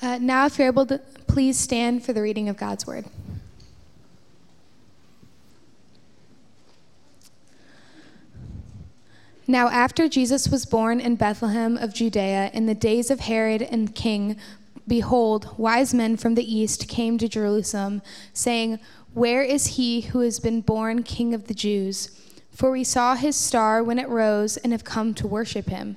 Uh, now, if you're able to, please stand for the reading of God's word. Now, after Jesus was born in Bethlehem of Judea in the days of Herod and king, behold, wise men from the east came to Jerusalem, saying, Where is he who has been born king of the Jews? For we saw his star when it rose and have come to worship him.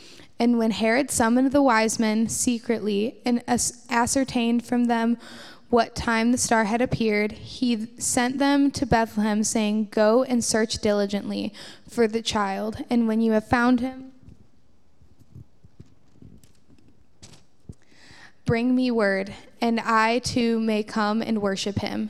And when Herod summoned the wise men secretly and ascertained from them what time the star had appeared, he sent them to Bethlehem, saying, Go and search diligently for the child, and when you have found him, bring me word, and I too may come and worship him.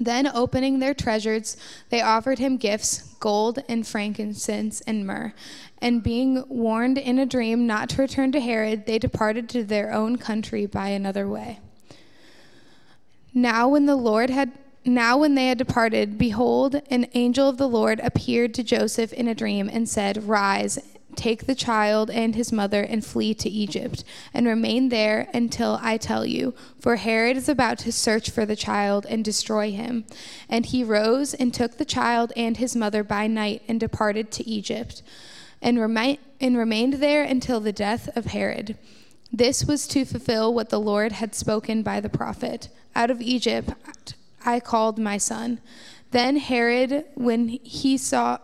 Then, opening their treasures, they offered him gifts gold and frankincense and myrrh. And being warned in a dream not to return to Herod, they departed to their own country by another way. Now, when the Lord had now, when they had departed, behold, an angel of the Lord appeared to Joseph in a dream and said, Rise Take the child and his mother and flee to Egypt, and remain there until I tell you, for Herod is about to search for the child and destroy him. And he rose and took the child and his mother by night and departed to Egypt, and, remi- and remained there until the death of Herod. This was to fulfill what the Lord had spoken by the prophet Out of Egypt I called my son. Then Herod, when he saw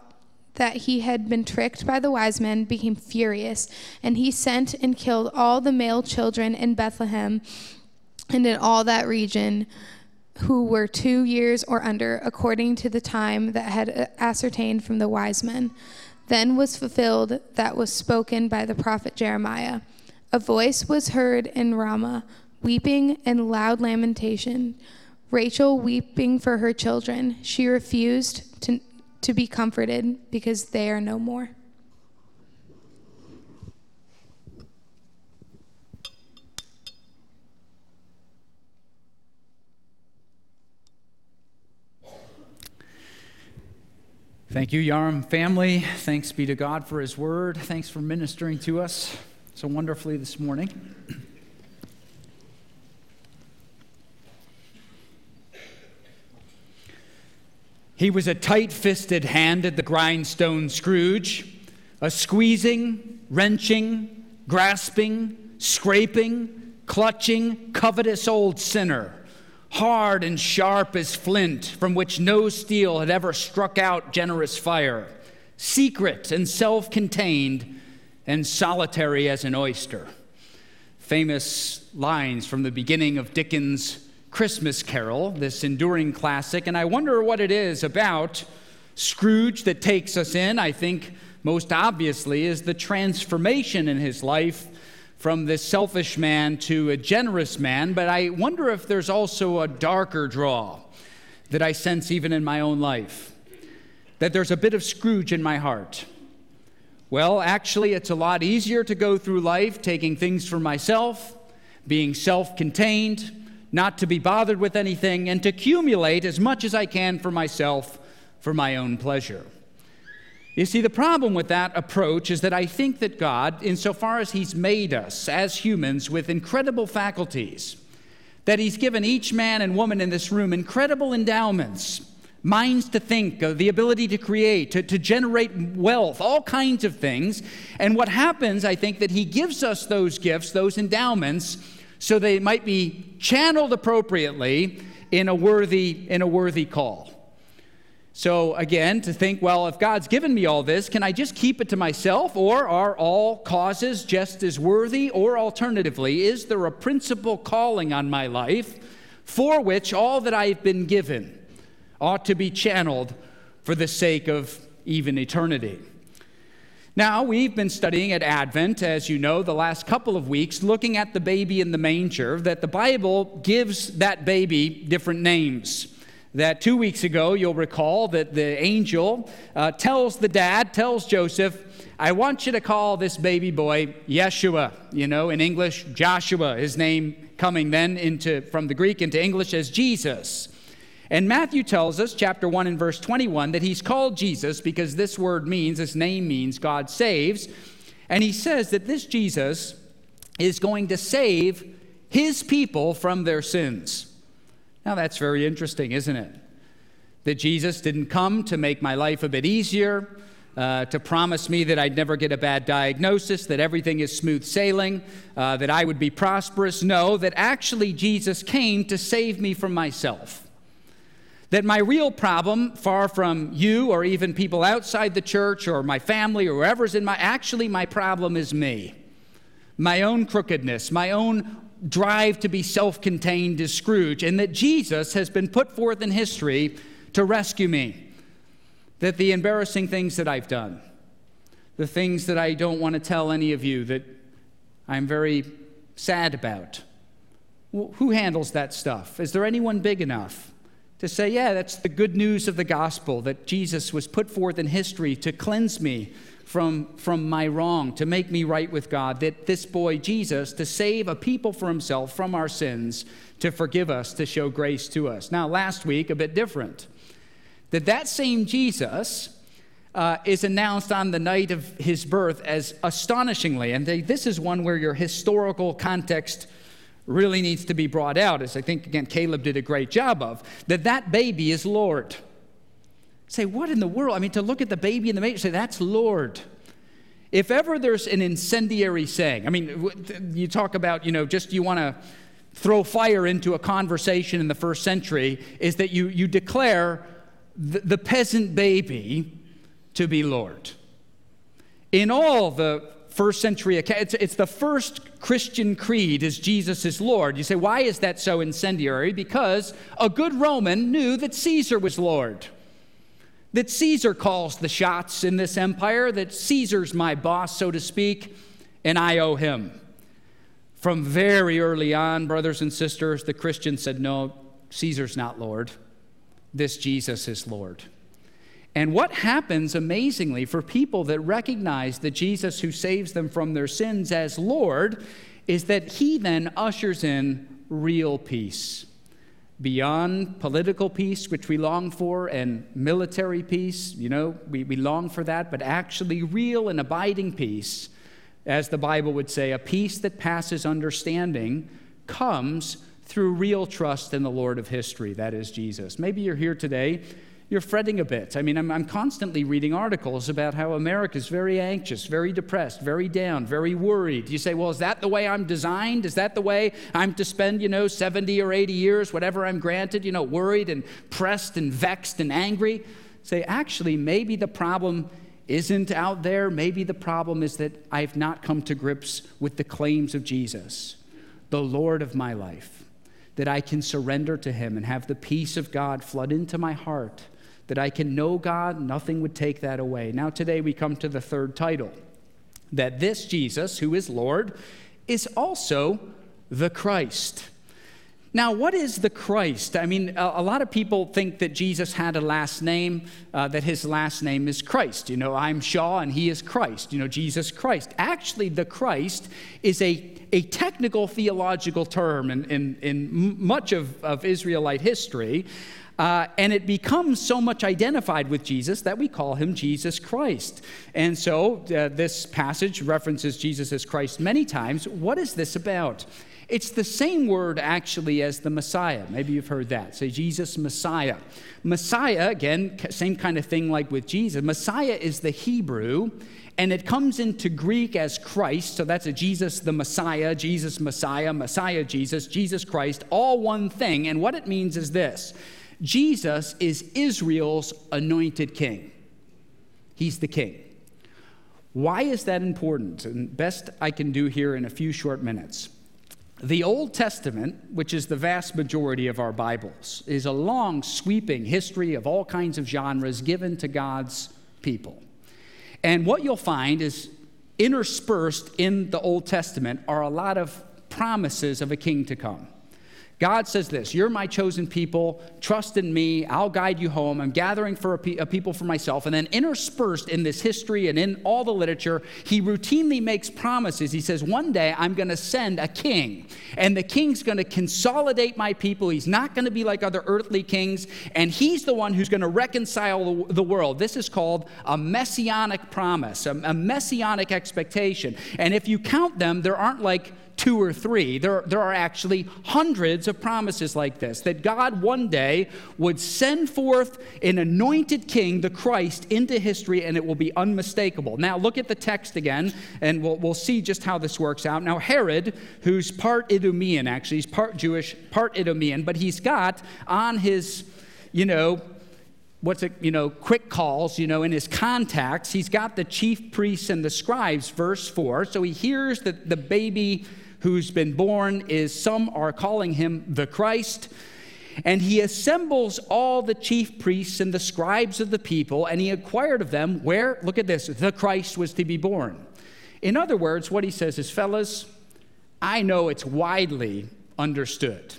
that he had been tricked by the wise men became furious, and he sent and killed all the male children in Bethlehem and in all that region who were two years or under, according to the time that had uh, ascertained from the wise men. Then was fulfilled that was spoken by the prophet Jeremiah. A voice was heard in Ramah, weeping and loud lamentation. Rachel weeping for her children. She refused to to be comforted because they are no more. Thank you, Yarm family. Thanks be to God for His word. Thanks for ministering to us so wonderfully this morning. He was a tight fisted hand at the grindstone Scrooge, a squeezing, wrenching, grasping, scraping, clutching, covetous old sinner, hard and sharp as flint, from which no steel had ever struck out generous fire, secret and self contained, and solitary as an oyster. Famous lines from the beginning of Dickens' Christmas Carol, this enduring classic, and I wonder what it is about Scrooge that takes us in. I think most obviously is the transformation in his life from this selfish man to a generous man, but I wonder if there's also a darker draw that I sense even in my own life. That there's a bit of Scrooge in my heart. Well, actually, it's a lot easier to go through life taking things for myself, being self contained not to be bothered with anything, and to accumulate as much as I can for myself for my own pleasure. You see, the problem with that approach is that I think that God, insofar as He's made us as humans with incredible faculties, that He's given each man and woman in this room incredible endowments minds to think, uh, the ability to create, to, to generate wealth, all kinds of things. And what happens, I think, that He gives us those gifts, those endowments so they might be channeled appropriately in a worthy, in a worthy call. So, again, to think, well, if God's given me all this, can I just keep it to myself? Or are all causes just as worthy? Or alternatively, is there a principal calling on my life for which all that I've been given ought to be channeled for the sake of even eternity? Now, we've been studying at Advent, as you know, the last couple of weeks, looking at the baby in the manger, that the Bible gives that baby different names that two weeks ago, you'll recall that the angel uh, tells the dad, tells Joseph, I want you to call this baby boy Yeshua. You know, in English, Joshua, his name coming then into, from the Greek into English as Jesus. And Matthew tells us, chapter 1 and verse 21, that he's called Jesus because this word means, this name means God saves. And he says that this Jesus is going to save his people from their sins. Now, that's very interesting, isn't it? That Jesus didn't come to make my life a bit easier, uh, to promise me that I'd never get a bad diagnosis, that everything is smooth sailing, uh, that I would be prosperous. No, that actually Jesus came to save me from myself. That my real problem, far from you or even people outside the church or my family or whoever's in my, actually, my problem is me. My own crookedness, my own drive to be self contained is Scrooge, and that Jesus has been put forth in history to rescue me. That the embarrassing things that I've done, the things that I don't want to tell any of you that I'm very sad about, who handles that stuff? Is there anyone big enough to say, yeah, that's the good news of the gospel, that Jesus was put forth in history to cleanse me from, from my wrong, to make me right with God, that this boy Jesus, to save a people for himself from our sins, to forgive us, to show grace to us. Now, last week, a bit different. That that same Jesus uh, is announced on the night of his birth as astonishingly, and they, this is one where your historical context really needs to be brought out, as I think, again, Caleb did a great job of, that that baby is Lord. Say, what in the world? I mean, to look at the baby in the manger, say, that's Lord. If ever there's an incendiary saying, I mean, you talk about, you know, just you want to throw fire into a conversation in the first century, is that you, you declare the, the peasant baby to be Lord. In all the first century, it's, it's the first Christian creed is Jesus is Lord. You say, why is that so incendiary? Because a good Roman knew that Caesar was Lord that Caesar calls the shots in this empire, that Caesar's my boss, so to speak, and I owe him. From very early on, brothers and sisters, the Christians said, No, Caesar's not Lord. This Jesus is Lord. And what happens amazingly for people that recognize the Jesus who saves them from their sins as Lord is that he then ushers in real peace beyond political peace, which we long for, and military peace. You know, we, we long for that, but actually real and abiding peace, as the Bible would say, a peace that passes understanding, comes through real trust in the Lord of history, that is Jesus. Maybe you're here today you're fretting a bit. I mean, I'm, I'm constantly reading articles about how America is very anxious, very depressed, very down, very worried. You say, well, is that the way I'm designed? Is that the way I'm to spend, you know, 70 or 80 years, whatever I'm granted, you know, worried and pressed and vexed and angry? Say, actually, maybe the problem isn't out there. Maybe the problem is that I've not come to grips with the claims of Jesus, the Lord of my life, that I can surrender to Him and have the peace of God flood into my heart that I can know God, nothing would take that away. Now, today we come to the third title that this Jesus, who is Lord, is also the Christ. Now, what is the Christ? I mean, a, lot of people think that Jesus had a last name, uh, that his last name is Christ. You know, I'm Shaw and he is Christ, you know, Jesus Christ. Actually, the Christ is a, a technical theological term in, in, in much of, of Israelite history. Uh, and it becomes so much identified with Jesus that we call him Jesus Christ. And so uh, this passage references Jesus as Christ many times. What is this about? It's the same word actually as the Messiah. Maybe you've heard that. Say Jesus Messiah. Messiah, again, same kind of thing like with Jesus. Messiah is the Hebrew, and it comes into Greek as Christ. So that's a Jesus the Messiah, Jesus Messiah, Messiah Jesus, Jesus Christ, all one thing. And what it means is this Jesus is Israel's anointed king. He's the king. Why is that important? And best I can do here in a few short minutes. The Old Testament, which is the vast majority of our Bibles, is a long, sweeping history of all kinds of genres given to God's people. And what you'll find is interspersed in the Old Testament are a lot of promises of a king to come. God says this You're my chosen people. Trust in me. I'll guide you home. I'm gathering for a, pe- a, people for myself. And then, interspersed in this history and in all the literature, he routinely makes promises. He says, One day I'm going to send a king, and the king's going to consolidate my people. He's not going to be like other earthly kings, and he's the one who's going to reconcile the, the world. This is called a messianic promise, a, a messianic expectation. And if you count them, there aren't like two or three. There, there are actually hundreds of promises like this that God one day would send forth an anointed king, the Christ, into history and it will be unmistakable. Now, look at the text again and we'll, we'll see just how this works out. Now, Herod, who's part Idumean, actually, he's part Jewish, part Idumean, but he's got on his, you know, what's it, you know, quick calls, you know, in his contacts, he's got the chief priests and the scribes, verse 4. So he hears that the baby who's been born is, some are calling him the Christ. And he assembles all the chief priests and the scribes of the people, and he inquired of them where, look at this, the Christ was to be born. In other words, what he says is, fellas, I know it's widely understood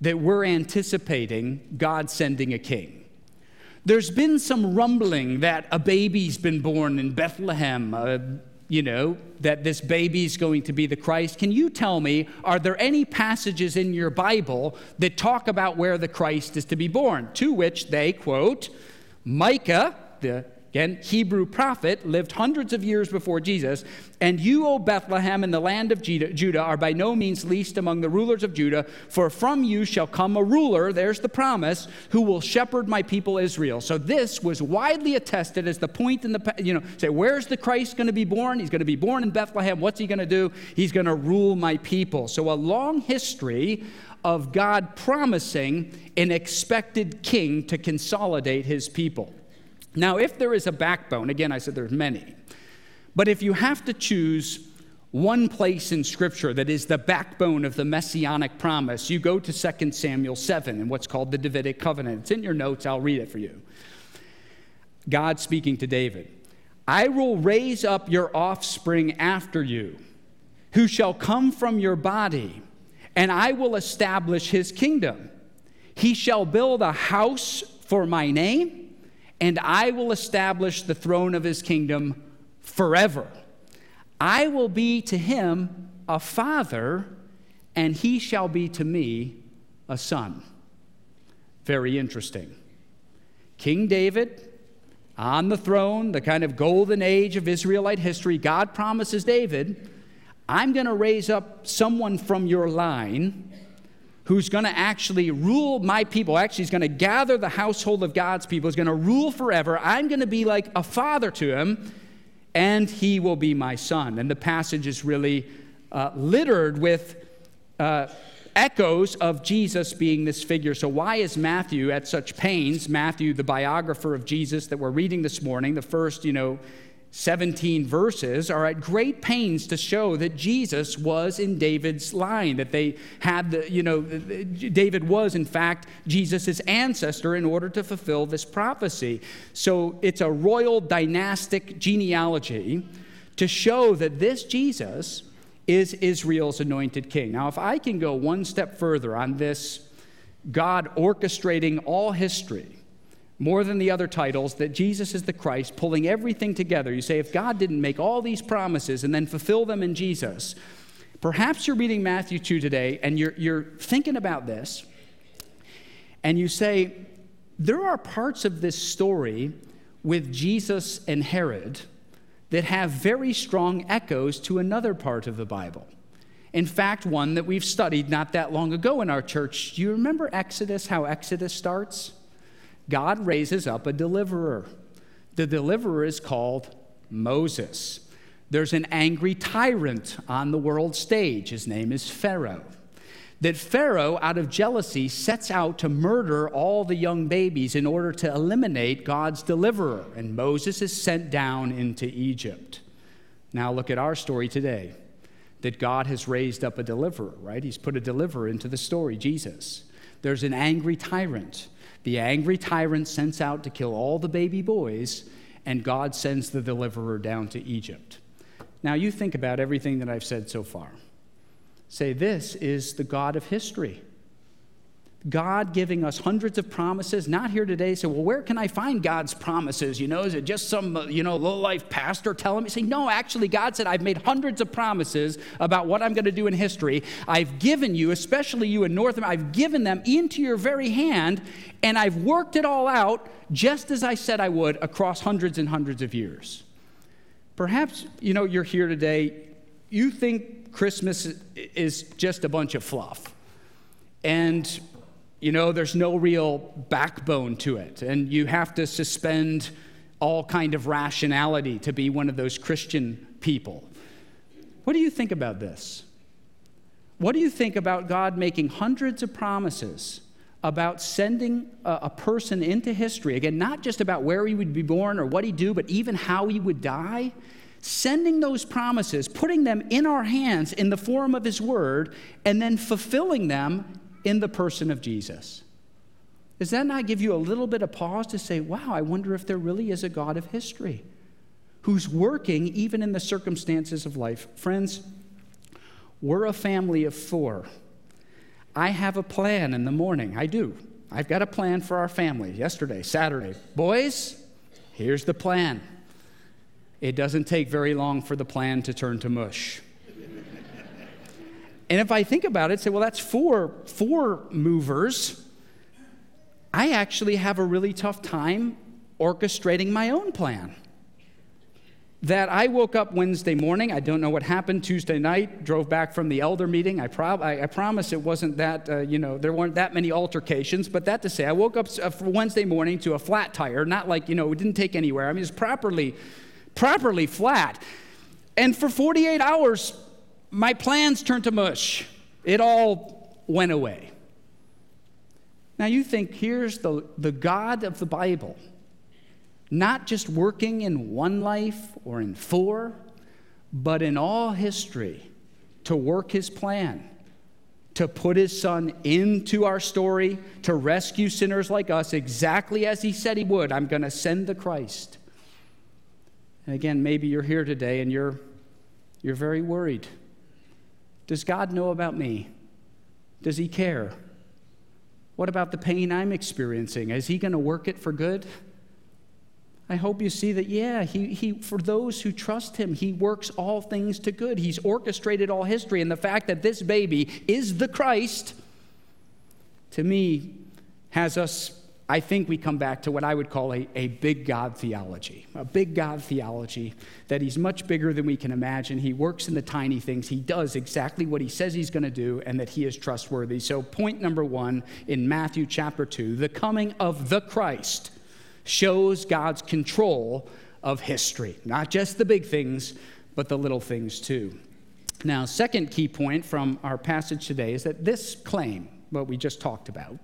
that we're anticipating God sending a king. There's been some rumbling that a baby's been born in Bethlehem, uh, you know, that this baby's going to be the Christ. Can you tell me, are there any passages in your Bible that talk about where the Christ is to be born? To which they quote Micah, the Again, Hebrew prophet lived hundreds of years before Jesus. And you, O Bethlehem, in the land of Judah, are by no means least among the rulers of Judah, for from you shall come a ruler, there's the promise, who will shepherd my people Israel. So this was widely attested as the point in the, you know, say, where's the Christ going to be born? He's going to be born in Bethlehem. What's he going to do? He's going to rule my people. So a long history of God promising an expected king to consolidate his people. Now, if there is a backbone, again, I said there's many, but if you have to choose one place in Scripture that is the backbone of the messianic promise, you go to 2 Samuel 7 and what's called the Davidic covenant. It's in your notes, I'll read it for you. God speaking to David I will raise up your offspring after you, who shall come from your body, and I will establish his kingdom. He shall build a house for my name and I will establish the throne of his kingdom forever. I will be to him a father, and he shall be to me a son. Very interesting. King David on the throne, the kind of golden age of Israelite history, God promises David, I'm going to raise up someone from your line who's going to actually rule my people. Actually, he's going to gather the household of God's people. He's going to rule forever. I'm going to be like a father to him, and he will be my son. And the passage is really uh, littered with uh, echoes of Jesus being this figure. So, why is Matthew at such pains? Matthew, the biographer of Jesus that we're reading this morning, the first, you know, 17 verses are at great pains to show that Jesus was in David's line, that they had the, you know, David was, in fact, Jesus' ancestor in order to fulfill this prophecy. So it's a royal dynastic genealogy to show that this Jesus is Israel's anointed king. Now, if I can go one step further on this God orchestrating all history, more than the other titles, that Jesus is the Christ, pulling everything together. You say, if God didn't make all these promises and then fulfill them in Jesus, perhaps you're reading Matthew 2 today and you're, you're thinking about this, and you say, there are parts of this story with Jesus and Herod that have very strong echoes to another part of the Bible. In fact, one that we've studied not that long ago in our church. Do you remember Exodus, how Exodus starts? God raises up a deliverer. The deliverer is called Moses. There's an angry tyrant on the world stage. His name is Pharaoh. that Pharaoh, out of jealousy, sets out to murder all the young babies in order to eliminate God's deliverer. And Moses is sent down into Egypt. Now, look at our story today that God has raised up a deliverer, right? He's put a deliverer into the story, Jesus. There's an angry tyrant. The angry tyrant sends out to kill all the baby boys, and God sends the deliverer down to Egypt. Now, you think about everything that I've said so far. Say, this is the God of history. God giving us hundreds of promises, not here today. Say, well, where can I find God's promises? You know, is it just some, uh, you know, low life pastor telling me? Say, no, actually, God said, I've made hundreds of promises about what I'm going to do in history. I've given you, especially you in North America, I've given them into your very hand, and I've worked it all out just as I said I would across hundreds and hundreds of years. Perhaps, you know, you're here today, you think Christmas is just a bunch of fluff. And you know, there's no real backbone to it, and you have to suspend all kind of rationality to be one of those Christian people. What do you think about this? What do you think about God making hundreds of promises about sending a, person into history? Again, not just about where he would be born or what he'd do, but even how he would die. Sending those promises, putting them in our hands in the form of his word, and then fulfilling them in the person of Jesus. Does that not give you a little bit of pause to say, wow, I wonder if there really is a God of history who's working even in the circumstances of life? Friends, we're a family of four. I have a plan in the morning. I do. I've got a plan for our family yesterday, Saturday. Boys, here's the plan. It doesn't take very long for the plan to turn to mush. And if I think about it, say, well, that's four, four movers. I actually have a really tough time orchestrating my own plan. That I woke up Wednesday morning, I don't know what happened Tuesday night, drove back from the elder meeting. I, prob- I, I promise it wasn't that, uh, you know, there weren't that many altercations, but that to say, I woke up uh, Wednesday morning to a flat tire, not like, you know, it didn't take anywhere. I mean, it's properly, properly flat. And for 48 hours, my plans turned to mush. It all went away. Now you think here's the, the God of the Bible, not just working in one life or in four, but in all history to work his plan, to put his son into our story, to rescue sinners like us, exactly as he said he would. I'm going to send the Christ. And again, maybe you're here today and you're, you're very worried. Does God know about me? Does He care? What about the pain I'm experiencing? Is He going to work it for good? I hope you see that, yeah, he, he, for those who trust him, he works all things to good. He's orchestrated all history. And the fact that this baby is the Christ, to me, has us I think we come back to what I would call a, a big God theology. A big God theology that he's much bigger than we can imagine. He works in the tiny things. He does exactly what he says he's going to do, and that he is trustworthy. So, point number one in Matthew chapter 2 the coming of the Christ shows God's control of history. Not just the big things, but the little things too. Now, second key point from our passage today is that this claim, what we just talked about,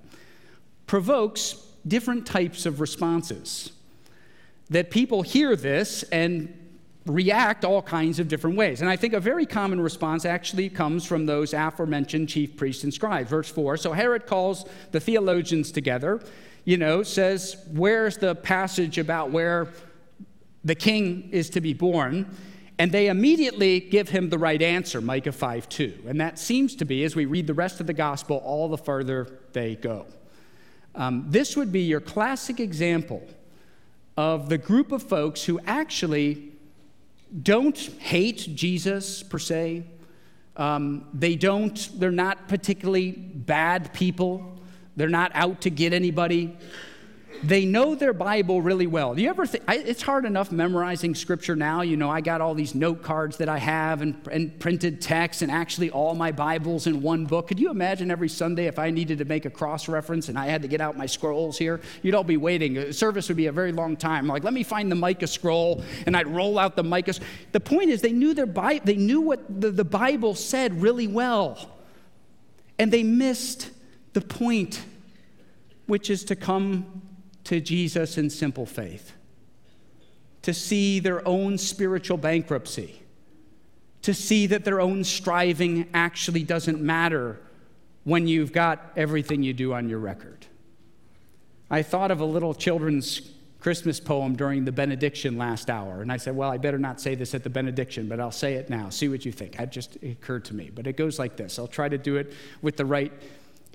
provokes different types of responses. That people hear this and react all kinds of different ways. And I think a very common response actually comes from those aforementioned chief priests and scribes. Verse 4 So Herod calls the theologians together, you know, says, Where's the passage about where the king is to be born? And they immediately give him the right answer, Micah 5 2. And that seems to be, as we read the rest of the gospel, all the further they go. Um, this would be your classic example of the group of folks who actually don't hate Jesus per se. Um, they don't, they're not particularly bad people. They're not out to get anybody they know their Bible really well. Do you ever think it's hard enough memorizing scripture now? You know, I got all these note cards that I have and, and printed text and actually all my Bibles in one book. Could you imagine every Sunday if I needed to make a cross reference and I had to get out my scrolls here? You'd all be waiting. Service would be a very long time. Like, let me find the Micah scroll and I'd roll out the Micah. The point is, they knew their Bible, they knew what the, the Bible said really well. And they missed the point, which is to come to Jesus in simple faith, to see their own spiritual bankruptcy, to see that their own striving actually doesn't matter when you've got everything you do on your record. I thought of a little children's Christmas poem during the benediction last hour, and I said, Well, I better not say this at the benediction, but I'll say it now. See what you think. It just occurred to me. But it goes like this I'll try to do it with the right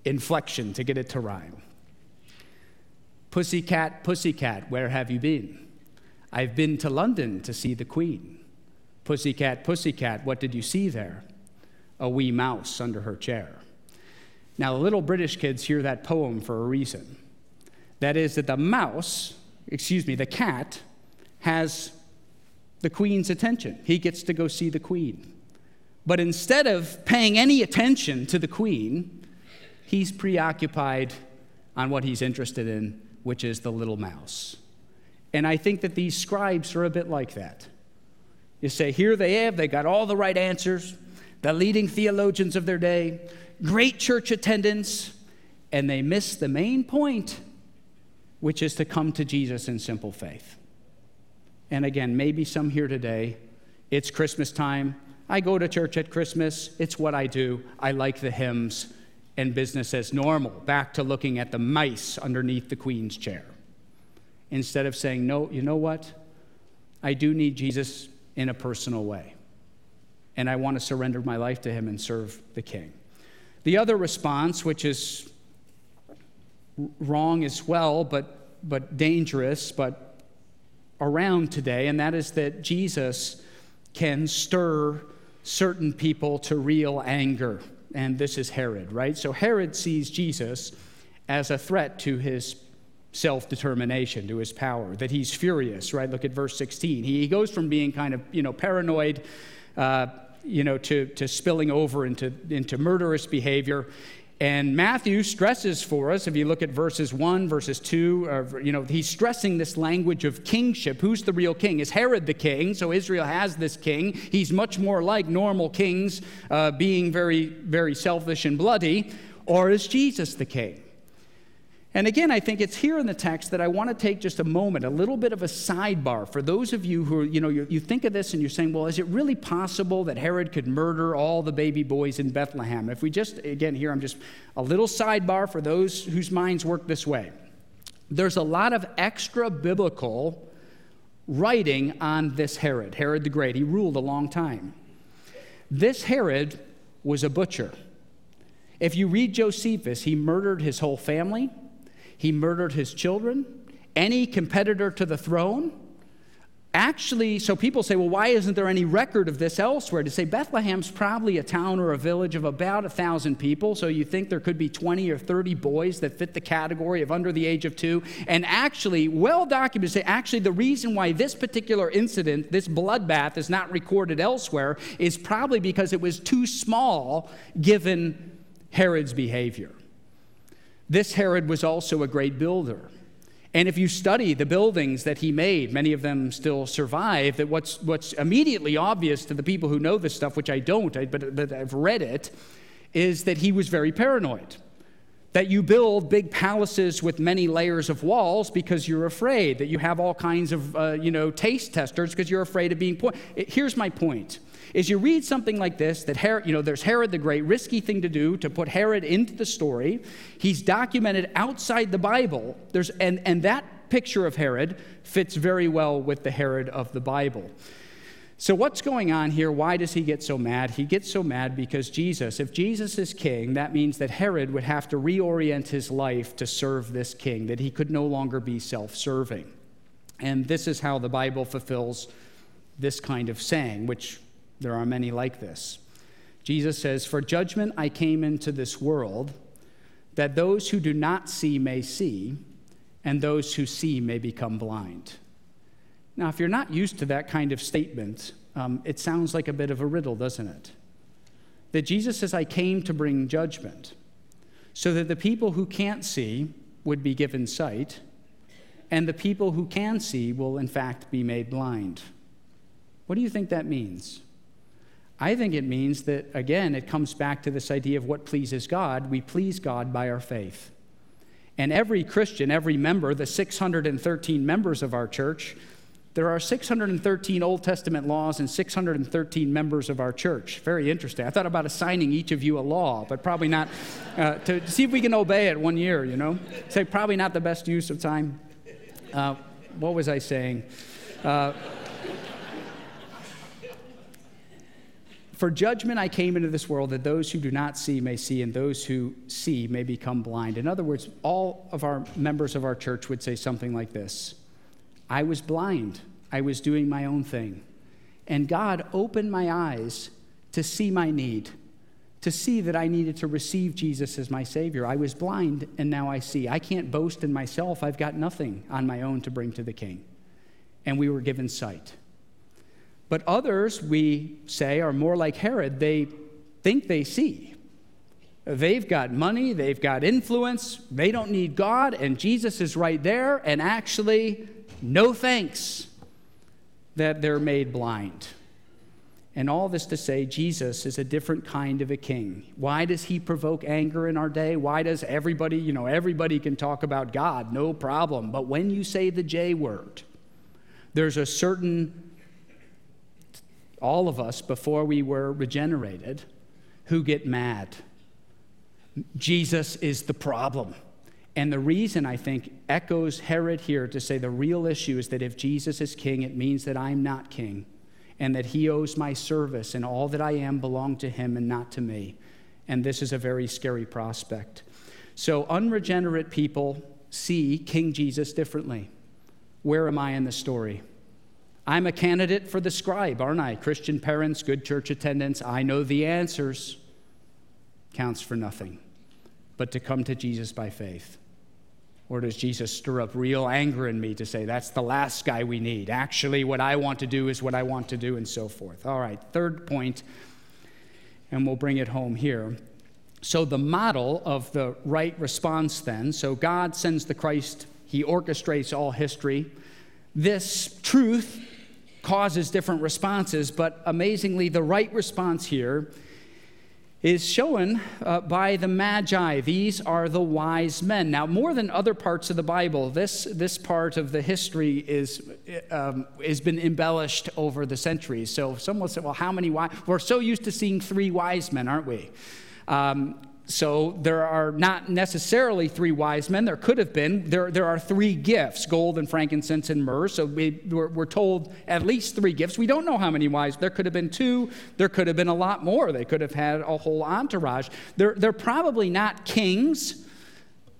inflection to get it to rhyme. Pussycat, pussycat, where have you been? I've been to London to see the Queen. Pussycat, pussycat, what did you see there? A wee mouse under her chair. Now, the little British kids hear that poem for a reason. That is, that the mouse, excuse me, the cat, has the queen's attention. He gets to go see the queen. But instead of paying any attention to the queen, he's preoccupied on what he's interested in, which is the little mouse. And I think that these scribes are a bit like that. You say, here they have, they got all the right answers, the leading theologians of their day, great church attendance, and they miss the main point which is to come to Jesus in simple faith. And again, maybe some here today, it's Christmas time. I go to church at Christmas. It's what I do. I like the hymns and business as normal, back to looking at the mice underneath the queen's chair. Instead of saying, no, you know what? I do need Jesus in a personal way. And I want to surrender my life to him and serve the king. The other response, which is wrong as well, but, but dangerous, but around today, and that is that Jesus can stir certain people to real anger. And this is Herod, right? So Herod sees Jesus as a threat to his self determination, to his power, that he's furious, right? Look at verse 16. He, he goes from being kind of, you know, paranoid. Uh, you know, to, to spilling over into, into murderous behavior. And Matthew stresses for us, if you look at verses 1, verses 2, uh, you know, he's stressing this language of kingship. Who's the real king? Is Herod the king? So Israel has this king. He's much more like normal kings, uh, being very, very selfish and bloody. Or is Jesus the king? And again, I think it's here in the text that I want to take just a moment, a little bit of a sidebar for those of you who, are, you know, you, think of this and you're saying, well, is it really possible that Herod could murder all the baby boys in Bethlehem? If we just, again, here I'm just a little sidebar for those whose minds work this way. There's a lot of extra biblical writing on this Herod, Herod the Great. He ruled a long time. This Herod was a butcher. If you read Josephus, he murdered his whole family he murdered his children, any competitor to the throne. Actually, so people say, well, why isn't there any record of this elsewhere? To say Bethlehem's probably a town or a village of about a thousand people, so you think there could be 20 or 30 boys that fit the category of under the age of two. And actually, well documented, say actually the reason why this particular incident, this bloodbath, is not recorded elsewhere is probably because it was too small given Herod's behavior. This Herod was also a great builder. And if you study the buildings that he made, many of them still survive. That what's, what's immediately obvious to the people who know this stuff, which I don't, but, but I've read it, is that he was very paranoid. That you build big palaces with many layers of walls because you're afraid. That you have all kinds of, uh, you know, taste testers because you're afraid of being poisoned. Here's my point is you read something like this that Herod, you know, there's Herod the Great, risky thing to do to put Herod into the story. He's documented outside the Bible. There's, and, and that picture of Herod fits very well with the Herod of the Bible. So, what's going on here? Why does he get so mad? He gets so mad because Jesus, if Jesus is king, that means that Herod would have to reorient his life to serve this king, that he could no longer be self serving. And this is how the Bible fulfills this kind of saying, which there are many like this. Jesus says, For judgment I came into this world, that those who do not see may see, and those who see may become blind. Now, if you're not used to that kind of statement, um, it sounds like a bit of a riddle, doesn't it? That Jesus says, I came to bring judgment, so that the people who can't see would be given sight, and the people who can see will, in fact, be made blind. What do you think that means? I think it means that, again, it comes back to this idea of what pleases God. We please God by our faith. And every Christian, every member, the 613 members of our church, there are 613 Old Testament laws and 613 members of our church. Very interesting. I thought about assigning each of you a law, but probably not uh, to see if we can obey it one year, you know? Say, probably not the best use of time. Uh, what was I saying? Uh, For judgment I came into this world that those who do not see may see, and those who see may become blind. In other words, all of our members of our church would say something like this I was blind, I was doing my own thing. And God opened my eyes to see my need, to see that I needed to receive Jesus as my Savior. I was blind, and now I see. I can't boast in myself, I've got nothing on my own to bring to the King. And we were given sight. But others, we say, are more like Herod. They think they see. They've got money, they've got influence, they don't need God, and Jesus is right there, and actually, no thanks that they're made blind. And all this to say, Jesus is a different kind of a king. Why does he provoke anger in our day? Why does everybody, you know, everybody can talk about God, no problem. But when you say the J word, there's a certain all of us, before we were regenerated, who get mad. Jesus is the problem. And the reason I think echoes Herod here to say the real issue is that if Jesus is king, it means that I'm not king and that he owes my service and all that I am belong to him and not to me. And this is a very scary prospect. So, unregenerate people see King Jesus differently. Where am I in the story? I'm a candidate for the scribe, aren't I? Christian parents, good church attendance. I know the answers. Counts for nothing but to come to Jesus by faith. Or does Jesus stir up real anger in me to say, that's the last guy we need? Actually, what I want to do is what I want to do, and so forth. All right, third point, and we'll bring it home here. So, the model of the right response then so, God sends the Christ, He orchestrates all history. This truth causes different responses, but amazingly, the right response here is shown uh, by the Magi. These are the wise men. Now, more than other parts of the Bible, this, this part of the history is, um, has been embellished over the centuries. So, some will say, well, how many wise? We're so used to seeing three wise men, aren't we? Um, so there are not necessarily three wise men. There could have been. There, there are three gifts gold and frankincense and myrrh. So we, we're, we're told at least three gifts. We don't know how many wise. There could have been two. There could have been a lot more. They could have had a whole entourage. They're, they're probably not kings.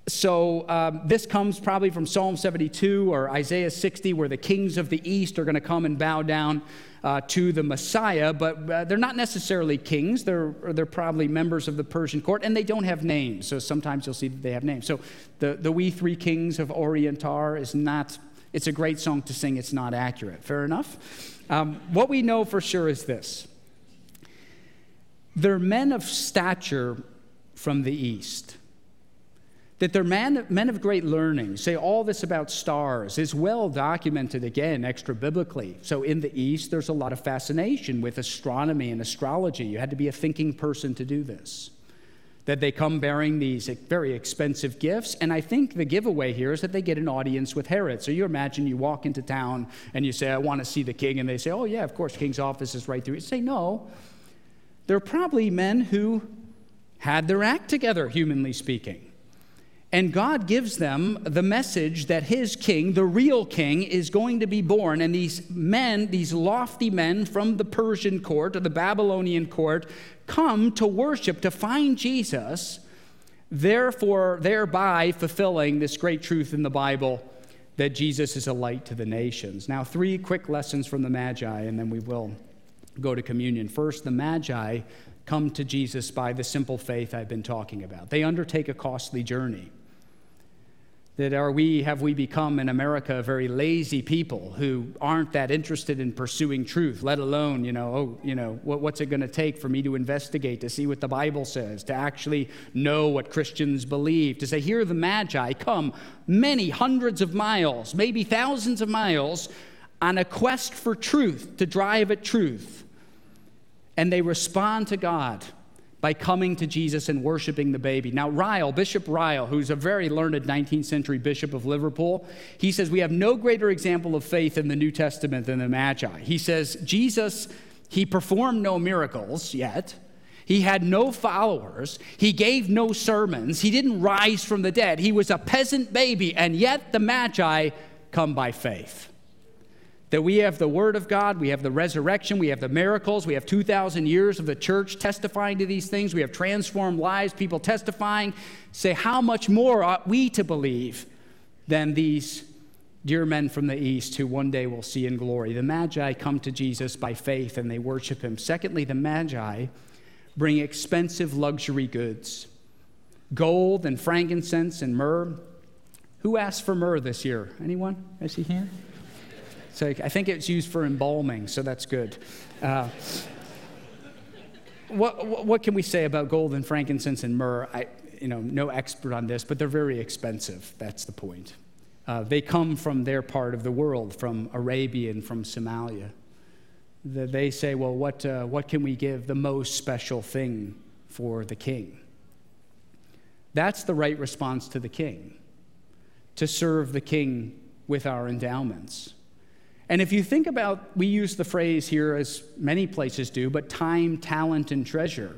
So, um, this comes probably from Psalm 72 or Isaiah 60, where the kings of the east are going to come and bow down uh, to the Messiah, but uh, they're not necessarily kings. They're, they're probably members of the Persian court, and they don't have names. So sometimes you'll see that they have names. So the, the We Three Kings of Orient are is not, it's a great song to sing, it's not accurate. Fair enough? Um, what we know for sure is this they're men of stature from the east that they're men, men of great learning. Say all this about stars is well documented again extra biblically. So in the East, there's a lot of fascination with astronomy and astrology. You had to be a thinking person to do this. That they come bearing these very expensive gifts. And I think the giveaway here is that they get an audience with Herod. So you imagine you walk into town and you say, I want to see the king. And they say, Oh, yeah, of course, king's office is right through. You say, No. They're probably men who had their act together, humanly speaking. And God gives them the message that his king, the real king, is going to be born. And these men, these lofty men from the Persian court or the Babylonian court, come to worship, to find Jesus, therefore, thereby fulfilling this great truth in the Bible that Jesus is a light to the nations. Now, three quick lessons from the Magi, and then we will go to communion. First, the Magi come to Jesus by the simple faith I've been talking about, they undertake a costly journey. That are we, have we become in America very lazy people who aren't that interested in pursuing truth, let alone, you know, oh, you know, what, what's it going to take for me to investigate, to see what the Bible says, to actually know what Christians believe, to say, here are the Magi come many hundreds of miles, maybe thousands of miles, on a quest for truth, to drive at truth. and they respond to God by coming to Jesus and worshiping the baby. Now, Ryle, Bishop Ryle, who's a very learned 19th century bishop of Liverpool, he says we have no greater example of faith in the New Testament than the Magi. He says Jesus, he performed no miracles yet. He had no followers. He gave no sermons. He didn't rise from the dead. He was a peasant baby, and yet the Magi come by faith. That we have the Word of God, we have the resurrection, we have the miracles, we have 2,000 years of the church testifying to these things, we have transformed lives, people testifying. Say, how much more ought we to believe than these dear men from the east who one day will see in glory? The Magi come to Jesus by faith and they worship him. Secondly, the Magi bring expensive luxury goods gold and frankincense and myrrh. Who asked for myrrh this year? Anyone? I see hand. So I think it's used for embalming, so that's good. Uh, what, what can we say about gold and frankincense and myrrh? I, you know, no expert on this, but they're very expensive. That's the point. Uh, they come from their part of the world, from Arabia and from Somalia. The, they say, well, what, uh, what can we give the most special thing for the king? That's the right response to the king, to serve the king with our endowments. And if you think about, we use the phrase here as many places do, but time, talent, and treasure.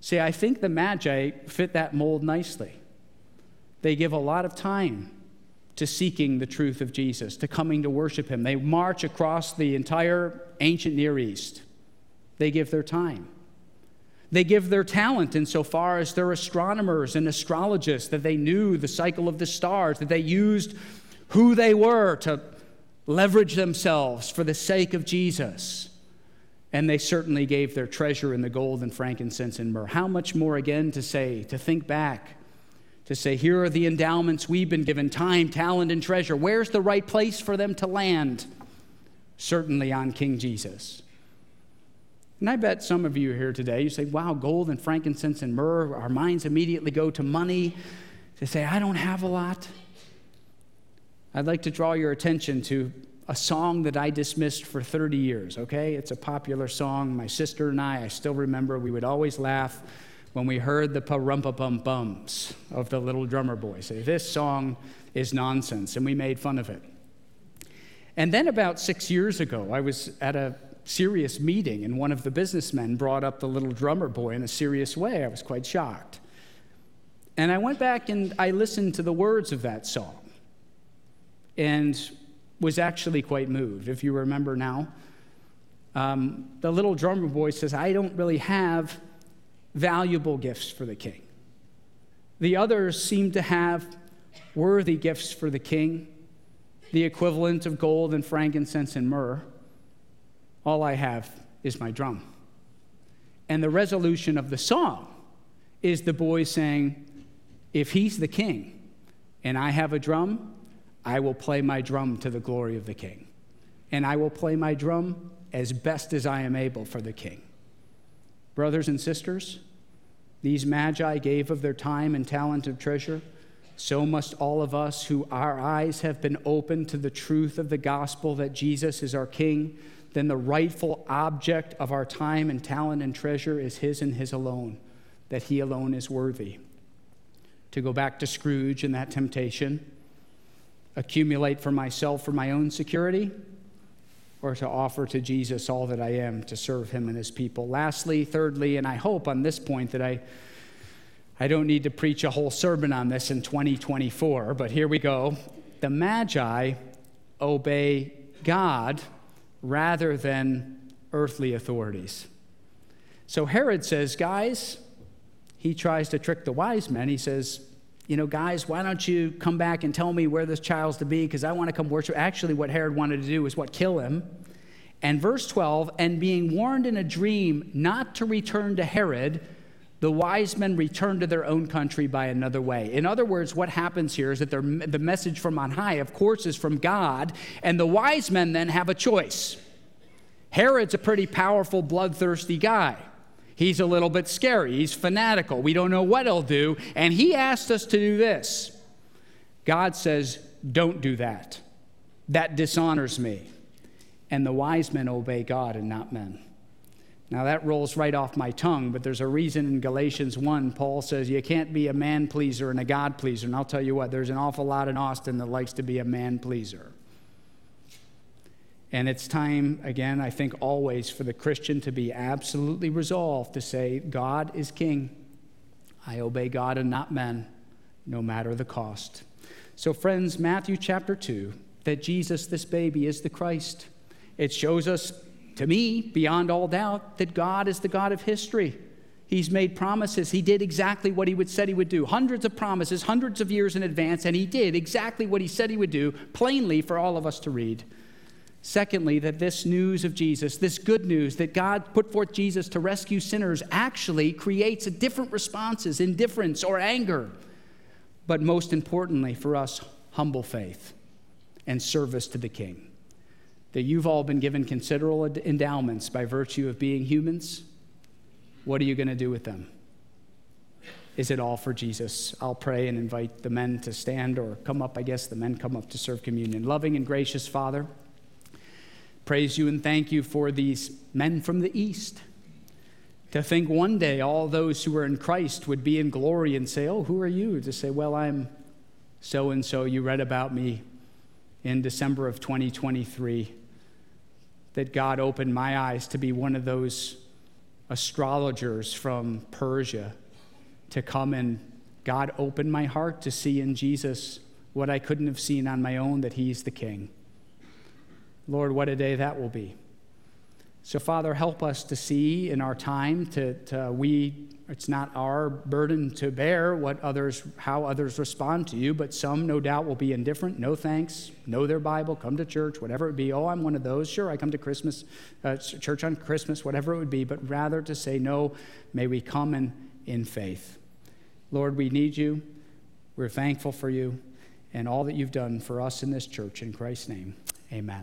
See, I think the Magi fit that mold nicely. They give a lot of time to seeking the truth of Jesus, to coming to worship Him. They march across the entire ancient Near East. They give their time. They give their talent insofar as they're astronomers and astrologists, that they knew the cycle of the stars, that they used who they were to leverage themselves for the sake of Jesus. And they certainly gave their treasure in the gold and frankincense and myrrh. How much more again to say, to think back, to say, here are the endowments we've been given time, talent, and treasure. Where's the right place for them to land? Certainly on King Jesus. And I bet some of you here today, you say, wow, gold and frankincense and myrrh, our minds immediately go to money. To say, I don't have a lot. I'd like to draw your attention to a song that I dismissed for 30 years, okay? It's a popular song. My sister and I, I still remember, we would always laugh when we heard the parumpa bum bums of the little drummer boy say, This song is nonsense, and we made fun of it. And then about six years ago, I was at a serious meeting, and one of the businessmen brought up the little drummer boy in a serious way. I was quite shocked. And I went back and I listened to the words of that song and was actually quite moved, if you remember now. Um, the little drummer boy says, I don't really have valuable gifts for the king. The others seem to have worthy gifts for the king, the equivalent of gold and frankincense and myrrh. All I have is my drum. And the resolution of the song is the boy saying, If he's the king and I have a drum, I will play my drum to the glory of the king. And I will play my drum as best as I am able for the king. Brothers and sisters, these magi gave of their time and talent of treasure. So must all of us who our eyes have been opened to the truth of the gospel that Jesus is our king, then the rightful object of our time and talent and treasure is his and his alone, that he alone is worthy. To go back to Scrooge and that temptation, accumulate for myself for my own security, or to offer to Jesus all that I am to serve him and his people. Lastly, thirdly, and I hope on this point that I, I don't need to preach a whole sermon on this in 2024, but here we go. The Magi obey God rather than earthly authorities. So Herod says, guys, he tries to trick the wise men. He says, you know, guys, why don't you come back and tell me where this child's to be? Because I want to come worship. Actually, what Herod wanted to do was what? Kill him. And verse 12, and being warned in a dream not to return to Herod, the wise men returned to their own country by another way. In other words, what happens here is that the message from on high, of course, is from God, and the wise men then have a choice. Herod's a pretty powerful, bloodthirsty guy. He's a little bit scary. He's fanatical. We don't know what he'll do. And he asked us to do this. God says, Don't do that. That dishonors me. And the wise men obey God and not men. Now, that rolls right off my tongue, but there's a reason in Galatians 1, Paul says you can't be a man pleaser and a God pleaser. And I'll tell you what, there's an awful lot in Austin that likes to be a man pleaser. And it's time, again, I think always, for the Christian to be absolutely resolved to say, God is king. I obey God and not men, no matter the cost. So, friends, Matthew chapter 2, that Jesus, this baby, is the Christ. It shows us to me, beyond all doubt, that God is the God of history. He's made promises. He did exactly what he would said he would do. Hundreds of promises, hundreds of years in advance, and he did exactly what he said he would do, plainly for all of us to read. Secondly, that this news of Jesus, this good news that God put forth Jesus to rescue sinners, actually creates different responses, indifference or anger. But most importantly for us, humble faith and service to the King that you've all been given considerable endowments by virtue of being humans. What are you going to do with them? Is it all for Jesus? I'll pray and invite the men to stand or come up. I guess the men come up to serve communion. Loving and gracious Father, praise you and thank you for these men from the East. To think one day all those who are in Christ would be in glory and say, Oh, who are you? To say, Well, I'm so and so. You read about me in December of 2023 that God opened my eyes to be one of those astrologers from Persia to come and God opened my heart to see in Jesus what I couldn't have seen on my own that He's the King. Lord, what a day that will be. So, Father, help us to see in our time to, to we it's not our burden to bear what others, how others respond to you, but some, no doubt, will be indifferent. No thanks. Know their Bible. Come to church. Whatever it be. Oh, I'm one of those. Sure, I come to Christmas, uh, church on Christmas. Whatever it would be. But rather to say no. May we come in in faith. Lord, we need you. We're thankful for you and all that you've done for us in this church. In Christ's name, Amen.